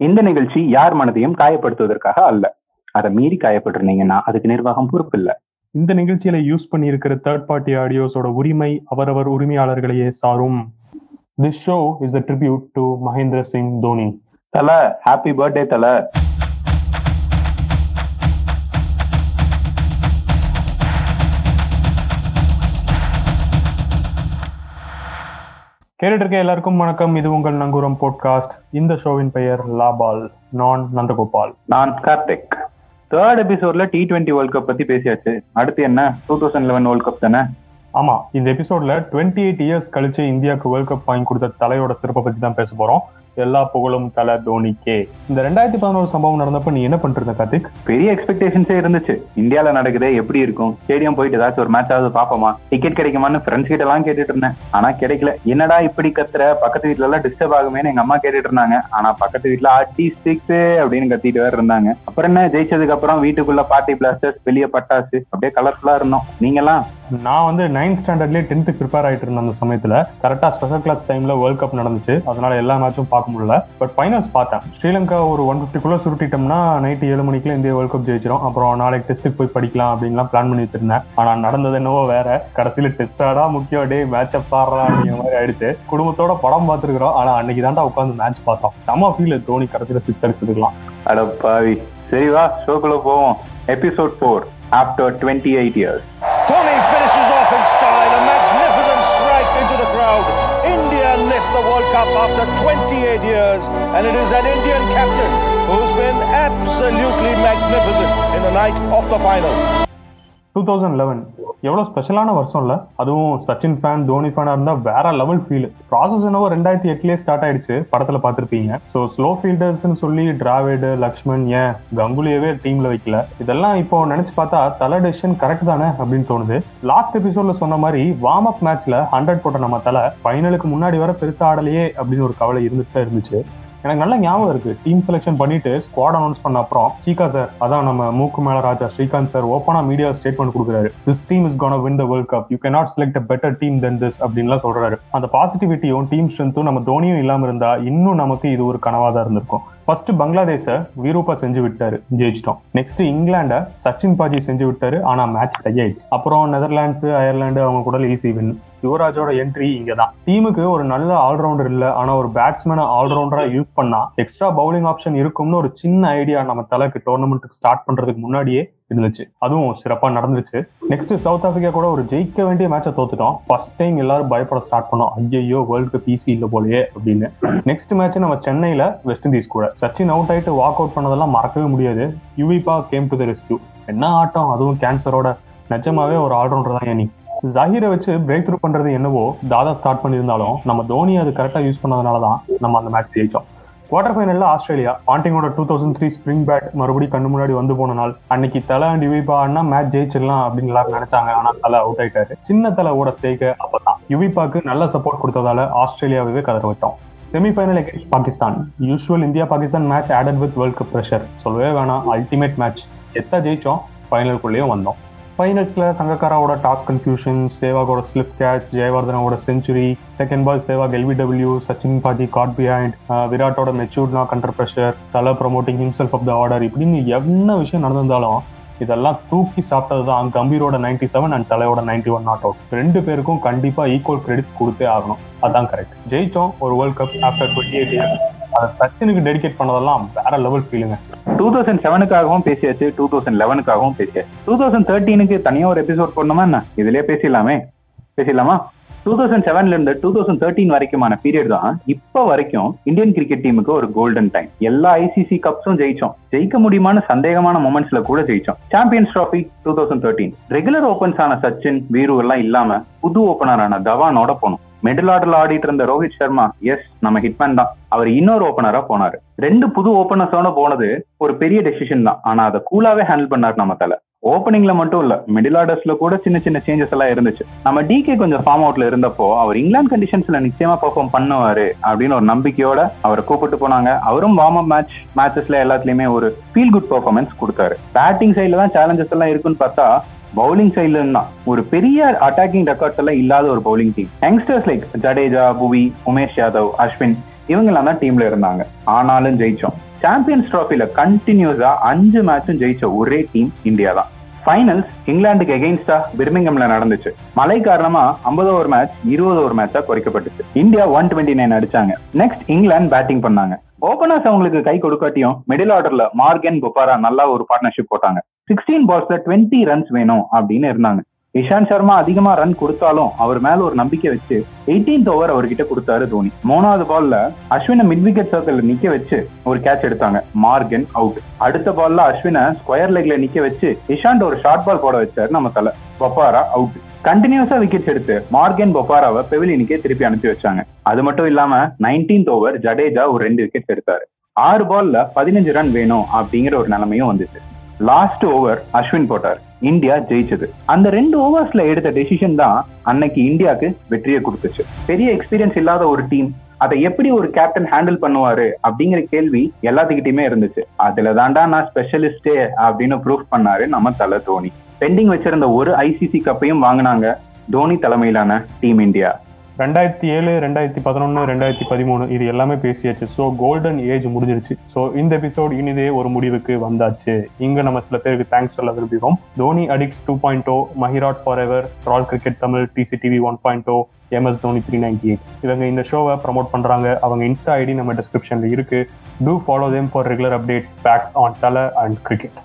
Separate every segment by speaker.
Speaker 1: இந்த நிகழ்ச்சி யார் மனதையும் காயப்படுத்துவதற்காக அல்ல. அதை மீறி காயப்பட்டிருந்தீங்கன்னா அதுக்கு நிர்வாகம் பொறுப்பு இல்ல.
Speaker 2: இந்த நிகழ்ச்சியில யூஸ் பண்ணியிருக்கிற தேர்ட் பார்ட்டி ஆடியோஸோட உரிமை அவரவர் உரிமையாளர்களையே சாரும். This show is a tribute to Mahendra Singh Dhoni
Speaker 1: Thala happy birthday தல.
Speaker 2: கேட்டுட்டு இருக்க எல்லாருக்கும் வணக்கம். இது உங்கள் நங்கூரம் போட்காஸ்ட் இந்த ஷோவின் பெயர் லாபால். நான் நந்தகோபால்.
Speaker 1: நான் கார்த்திக். தேர்ட் எபிசோட்ல டி டுவெண்ட்டி வேர்ல்ட் கப் பத்தி பேசியாச்சு. அடுத்து என்ன? Two thousand eleven world cup தானே?
Speaker 2: ஆமா இந்த எபிசோட்ல டுவெண்ட்டி எயிட் இயர்ஸ் கழிச்சு இந்தியாவுக்கு வேர்ல்ட் கப் வாங்கி கொடுத்த தலையோட சிறப்பை பத்தி தான் பேச போறோம். எல்லா புகழும் தலை தோனிக்கே இந்த ரெண்டாயிரத்தி பதினோரு சம்பவம் நடந்தப்ப நீ என்ன பண்ணிட்டு இருந்த கார்த்திக்?
Speaker 1: பெரிய எக்ஸ்பெக்டேஷன்ஸே இருந்துச்சு. இந்தியால நடக்குதே எப்படி இருக்கும்? ஸ்டேடியம் போயிட்டு ஏதாச்சும் ஒரு மேட்ச் ஆகுது பாப்போமா டிக்கெட் கிடைக்குமான்னு ஃப்ரெண்ட்ஸ் கிட்ட எல்லாம் கேட்டுட்டு இருந்தேன். ஆனா கிடைக்கல. என்னடா இப்படி கத்துற? பக்கத்து வீட்ல எல்லாம் டிஸ்டர்ப் ஆகுமேன்னு எங்க அம்மா கேட்டுட்டு இருந்தாங்க. ஆனா பக்கத்து வீட்ல அடி ஸ்டிக்ஸ் அப்படின்னு கத்திட்டு வேற இருந்தாங்க. அப்புறம் என்ன? ஜெயிச்சதுக்கு அப்புறம் வீட்டுக்குள்ள பார்ட்டி பிளாஸ்டர்ஸ் வெளிய பட்டாசு அப்படியே கலர்ஃபுல்லா இருந்தோம். நீங்க எல்லாம்
Speaker 2: நான் வந்து நைன்த் ஸ்டாண்டர்ட்லயே டென்த்து ப்ரிப்பேர் ஆயிட்டு இருந்த அந்த சமயத்துல கரெக்டா ஸ்பெஷல் கிளாஸ் டைம்ல வேர்ல்ட் கப் நடந்துச்சு. அதனால எல்லா மேட்சும் பார்க்க முடியல. பட் ஃபைனல்ஸ் பார்த்தேன். ஸ்ரீலங்கா ஒரு ஒன் ஃபிஃப்டிக்குள்ளே சுருட்டிட்டோம்னா நைட்டு ஏழு மணிக்குள்ள இந்தியா வேர்ல்ட் கப் ஜெயிச்சிரும். அப்புறம் நாளைக்கு டெஸ்ட்டுக்கு போய் படிக்கலாம் அப்படின்லாம் பிளான் பண்ணி வச்சிருந்தேன். ஆனால் நடந்தது என்னவோ வேற. கடைசியில டெஸ்டாடா முக்கியம். டே மேட்சை பாடுறா அப்படிங்கிற மாதிரி ஆயிடுச்சு. குடும்பத்தோட படம் பார்த்துருக்கிறோம். ஆனால் அன்னைக்கு தாண்டா உட்காந்து மேட்ச் பார்த்தோம். செம ஃபீல் தோனி. கடைசியில சிக்ஸ் அடிச்சிருக்கலாம்.
Speaker 1: அட பாவி. சரி வா ஷோக்குள்ள போவோம். Episode four after twenty eight years
Speaker 3: the World Cup after 28 years, and it is an Indian captain who's been absolutely magnificent in the night of the final.
Speaker 2: 2011 எவ்வளோ ஸ்பெஷலான வருஷம் இல்லை. அதுவும் சச்சின் ஃபேன் தோனி ஃபேனாக இருந்தால் வேற லெவல் ஃபீல் ப்ராசஸ் என்னவோ ரெண்டாயிரத்தி எட்டுலேயே ஸ்டார்ட் ஆயிடுச்சு படத்தில் பார்த்துருப்பீங்க. ஸோ ஸ்லோ ஃபீல்டர்ஸ்னு சொல்லி டிராவிடு லக்ஷ்மண் ஏன் கங்குலியவே டீமில் வைக்கல? இதெல்லாம் இப்போ நினச்சி பார்த்தா தலை டெசிஷன் கரெக்ட் தானே அப்படின்னு தோணுது. லாஸ்ட் எபிசோட்ல சொன்ன மாதிரி வார்ம் அப் மேட்ச்ல ஹண்ட்ரட் போட்ட நம்ம தலை ஃபைனலுக்கு முன்னாடி வர பெருசாக ஆடலையே அப்படின்னு ஒரு கவலை இருந்துட்டு தான் இருந்துச்சு. எனக்கு நல்ல ஞாபகம் இருக்கு. டீம் செலெக்ஷன் பண்ணிட்டு ஸ்குவாட் அனௌன்ஸ் பண்ண அப்புறம் சீகா சார் அதான் நம்ம மூக்கு மேல ராஜா ஸ்ரீகாந்த் சார் ஓப்பனா மீடியா ஸ்டேட்மெண்ட் கொடுக்குறாரு. This team is gonna win the world cup you cannot select a better team then this அப்படின்லாம் சொல்றாரு. அந்த பாசிட்டிவிட்டியும் டீம் ஸ்ட்ரென்த்தும் நம்ம தோனியும் இல்லாம இருந்தா இன்னும் நமக்கு இது ஒரு கனவா தான் இருந்திருக்கும். ஃபர்ஸ்ட் பங்களாதேஷை வீரூப்பா செஞ்சு விட்டாரு ஜெயிச்சிட்டோம். நெக்ஸ்ட் இங்கிலாண்டை சச்சின் பாஜி செஞ்சு விட்டாரு ஆனா மேட்ச் டை ஆயிடுச்சு அப்புறம் நெதர்லாண்ட்ஸ் அயர்லாண்டு அவங்க கூட ஈஸி வின் யுவராஜோட என்ட்ரி இங்க தான் டீமுக்கு ஒரு நல்ல ஆல்ரவுண்டர் இல்ல ஆனா ஒரு பேட்ஸ்மேனை ஆல்ரவுண்டரா யூஸ் பண்ணா எக்ஸ்ட்ரா பவுலிங் ஆப்ஷன் இருக்கும்னு ஒரு சின்ன ஐடியா நம்ம தலைக்கு டோர்னமெண்ட்டுக்கு ஸ்டார்ட் பண்றதுக்கு முன்னாடியே இருந்துச்சு. அதுவும் சிறப்பா நடந்துச்சு. நெக்ஸ்ட் சவுத் ஆப்பிரிக்கா கூட ஒரு ஜெயிக்க வேண்டிய மேட்சை தோத்துட்டோம். ஃபர்ஸ்ட் டைம் எல்லாரும் பயப்பட ஸ்டார்ட் பண்ணோம். ஐயோ வேர்ல்டு கப் ஈஸி இல்ல போலயே அப்படின்னு. நெக்ஸ்ட் மேட்ச் நம்ம சென்னையில வெஸ்ட் இண்டீஸ் கூட. சச்சின் அவுட் ஆயிட்டு வாக் அவுட் பண்ணதெல்லாம் மறக்கவே முடியாது. யுவிபா கேம் டு த ரெஸ்கியூ என்ன ஆட்டம்? அதுவும் கேன்சரோட நிஜமாவே ஒரு ஆல்ரவுண்டர் தான் நீ? ஜாகிரை வச்சு பிரேக் த்ரூ பண்றது என்னவோ தாதா ஸ்டார்ட் பண்ணியிருந்தாலும் நம்ம தோனி அது கரெக்டாக யூஸ் பண்ணதுனால தான் நம்ம அந்த மேட்ச் ஜெயிச்சோம். குவார்டர் ஃபைனலில் Australia பாண்டிங்கோட two thousand three spring bat மறுபடியும் கண்ணு முன்னாடி வந்து போன நாள் அன்னைக்கு தலை அண்ட் யுவிபான்னா மேட்ச் ஜெயிச்சிடலாம் அப்படின்னு எல்லாரும் நினைச்சாங்க. ஆனால் தலை அவுட் ஆயிட்டாரு. சின்ன தலை ஓட ஸ்டேக்கு அப்பதான். யுவிபாக்கு நல்ல சப்போர்ட் கொடுத்ததால ஆஸ்திரேலியாவே கதற விட்டோம் semifinal against Pakistan. Usual India Pakistan match added with world cup pressure சொல்லவே வேணாம் அல்டிமேட் மேட்ச் எத்தா ஜெயிச்சோம்? ஃபைனலுக்குள்ளேயும் வந்தோம். ஃபைனல்ஸில் சங்கக்காராவோட டாஸ் கன்ஃபியூஷன் சேவாகோட slip catch ஜெயவர்தனோட century second ball Sehwag LBW Sachin paaji caught behind விராட்டோட மெச்சூர்னா கண்டர் ப்ரெஷர் தலை promoting himself up the order இப்படின்னு என்ன விஷயம் நடந்திருந்தாலும் இதெல்லாம் தூக்கி சாப்பிட்டது தான் கம்பீரோட நைன்டி செவன் அண்ட் தலையோட நைன்டி ஒன் நாட் அவுட் ரெண்டு பேருக்கும் கண்டிப்பாக ஈக்குவல் கிரெடிட் கொடுத்தே ஆகணும். அதான் கரெக்ட் ஜெயிச்சோம் ஒரு world cup after twenty eight years அதை சச்சினுக்கு டெடிகேட் பண்ணதெல்லாம் வேற லெவல் ஃபீலுங்க
Speaker 1: டூ தௌசண்ட் செவனுக்காகவும் பேசியாச்சு டூ தௌசண்ட் லெவனுக்காகவும் பேசியாச்சு. டூ தௌசண்ட் தேர்ட்டீனுக்கு தனியாக ஒரு எபிசோட் போடணுமா என்ன? இதுலயே பேசிடலாமே. பேசிடலாமா? டூ தௌசண்ட் செவன்ல இருந்து டூ தௌசண்ட் தேர்ட்டின் வரைக்குமான பீரியட் தான் இப்போ வரைக்கும் இந்தியன் கிரிக்கெட் டீமுக்கு ஒரு கோல்டன் டைம் எல்லா ஐசிசி கப்ஸும் ஜெயிச்சோம். ஜெயிக்க முடியுமான சந்தேகமான மொமெண்ட்ஸ்ல கூட ஜெயிச்சோம். Champions trophy two thousand thirteen regular opens ஆன சச்சின் வீரு எல்லாம் இல்லாம புது ஓப்பனரான தவானோட போனோம். மிடில் ஆர்டர்ல ஆடிட்டு இருந்த ரோஹித் சர்மா எஸ் நம்ம ஹிட்மேன் தான். அவர் இன்னொரு ஓபனரா போனாரு. ரெண்டு புது ஓபனர்ஸோட போனது ஒரு பெரிய டெசிஷன் தான். ஆனா அதை கூலாவே ஹேண்டில் பண்ணார் நம்ம தலை. ஓப்பனிங்ல மட்டும் இல்ல மிடில் ஆர்டர்ஸ்ல கூட சின்ன சின்ன சேஞ்சஸ் எல்லாம் இருந்துச்சு. நம்ம டிகே கொஞ்சம் ஃபார்ம் அவுட்ல இருந்தப்போ அவர் இங்கிலாந்து கண்டிஷன்ஸ்ல நிச்சயமா பெர்ஃபார்ம் பண்ணுவாரு அப்படின்னு ஒரு நம்பிக்கையோட அவரை கூப்பிட்டு போனாங்க. அவரும் வார்ம் அப் மேட்ச் மேட்சஸ்ல எல்லாத்துலயுமே ஒரு ஃபீல் குட் பெர்ஃபார்மன்ஸ் கொடுத்தாரு. பேட்டிங் சைட்ல தான் சேலஞ்சஸ் எல்லாம் இருக்குன்னு பார்த்தா பவுலிங் சைட்ல தான். ஒரு பெரிய அட்டாக்கிங் ரெக்கார்ட்ஸ் எல்லாம் இல்லாத ஒரு bowling team youngsters like Jadeja Bhuvi Umesh Yadav Ashwin இவங்கெல்லாம் தான் டீம்ல இருந்தாங்க. ஆனாலும் ஜெயிச்சோம். சாம்பியன்ஸ் ட்ராஃபில கண்டினியூஸா அஞ்சு மேட்சும் ஜெயிச்ச ஒரே டீம் இந்தியா தான். ஃபைனல்ஸ் இங்கிலாந்துக்கு எகெயின்ஸ்டா பிர்மிங்கம்ல நடந்துச்சு. மழை காரணமா 50 ஓவர் மேட்ச் இருபது ஓவர் மேட்சா குறைக்கப்பட்டுச்சு. இந்தியா ஒன் டுவெண்ட்டி நைன் அடிச்சாங்க. நெக்ஸ்ட் இங்கிலாந்து பேட்டிங் பண்ணாங்க. ஓபனர்ஸ் அவங்களுக்கு கை கொடுக்காட்டியும் மிடில் ஆர்டர்ல மார்கன் புப்பாரா நல்லா ஒரு பார்ட்னர்ஷிப் போட்டாங்க. சிக்ஸ்டீன் பால்ஸ்ல டுவெண்ட்டி ரன்ஸ் வேணும் அப்படின்னு இருந்தாங்க. இஷாந்த் சர்மா அதிகமா ரன் கொடுத்தாலும் அவர் மேல ஒரு நம்பிக்கை வச்சு 18th ஓவர் அவர்கிட்ட கொடுத்தாரு தோனி. மூணாவது பால்ல அஸ்வினை மிட் விக்கெட் சர்க்கிள் நிக்க வச்சு ஒரு கேட்ச் எடுத்தாங்க. மார்கன் அவுட் அடுத்த பால்ல அஸ்வினை ஸ்கொயர் லெக்ல நிக்க வச்சு இஷாந்த் ஒரு ஷார்ட் பால் போட வச்சாரு நம்ம தலை. பப்பாரா அவுட் கண்டினியூஸா விக்கெட்ஸ் எடுத்து மார்கன் பொப்பாராவை பெவிலினுக்கே திருப்பி அனுப்பி வச்சாங்க. அது மட்டும் இல்லாம 19th ஓவர் ஜடேஜா ஒரு ரெண்டு விக்கெட்ஸ் எடுத்தாரு. ஆறு பால்ல பதினஞ்சு ரன் வேணும் அப்படிங்கிற ஒரு நிலைமையும் வந்துச்சு. லாஸ்ட் ஓவர் அஸ்வின் போட்டார். இந்தியா ஜெயிச்சது. அந்த ரெண்டு ஓவர்ஸ்ல எடுத்த டெசிஷன் தான் அன்னைக்கு இந்தியாவுக்கு வெற்றியை கொடுத்துச்சு. பெரிய எக்ஸ்பீரியன்ஸ் இல்லாத ஒரு டீம் அதை எப்படி ஒரு கேப்டன் ஹேண்டில் பண்ணுவாரு அப்படிங்கிற கேள்வி எல்லாத்துக்கிட்டயுமே இருந்துச்சு. அதுல தாண்டா நான் ஸ்பெஷலிஸ்டே அப்படின்னு ப்ரூஃப் பண்ணாரு நம்ம தலை தோனி. பெண்டிங் வச்சிருந்த ஒரு ஐசிசி கப்பையும் வாங்கினாங்க தோனி தலைமையிலான டீம் இந்தியா
Speaker 2: ரெண்டாயிரத்தி ஏழு ரெண்டாயிரத்தி பதினொன்று ரெண்டாயிரத்தி பதிமூணு இது எல்லாமே பேசியாச்சு. ஸோ கோல்டன் ஏஜ் முடிஞ்சிருச்சு. ஸோ இந்த எபிசோட் இனிதே ஒரு முடிவுக்கு வந்தாச்சு. இங்கே நம்ம சில பேருக்கு தேங்க்ஸ் சொல்ல விரும்புகிறோம். Dhoni addicts two point O மஹிராட் forever எவர் ரால் cricket Tamil DCTV one point O MS Dhoni three ninety eight இவங்க இந்த ஷோவை ப்ரமோட் பண்ணுறாங்க அவங்க இன்ஸ்டா ஐடி நம்ம டிஸ்கிரிப்ஷனில் இருக்குது to follow them for regular updates packs on Thala and cricket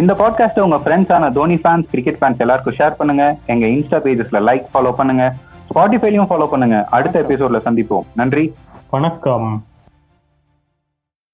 Speaker 1: இந்த பாட்காஸ்ட்டை உங்கள் ஃப்ரெண்ட்ஸான தோனி ஃபேன்ஸ் கிரிக்கெட் ஃபேன்ஸ் எல்லாருக்கும் ஷேர் பண்ணுங்கள் எங்கள் இன்ஸ்டா பேஜஸில் லைக் ஃபாலோ பண்ணுங்க. ஸ்பாட்டிஃபைலையும் ஃபாலோ பண்ணுங்க. அடுத்த எபிசோட்ல சந்திப்போம். நன்றி.
Speaker 2: வணக்கம்.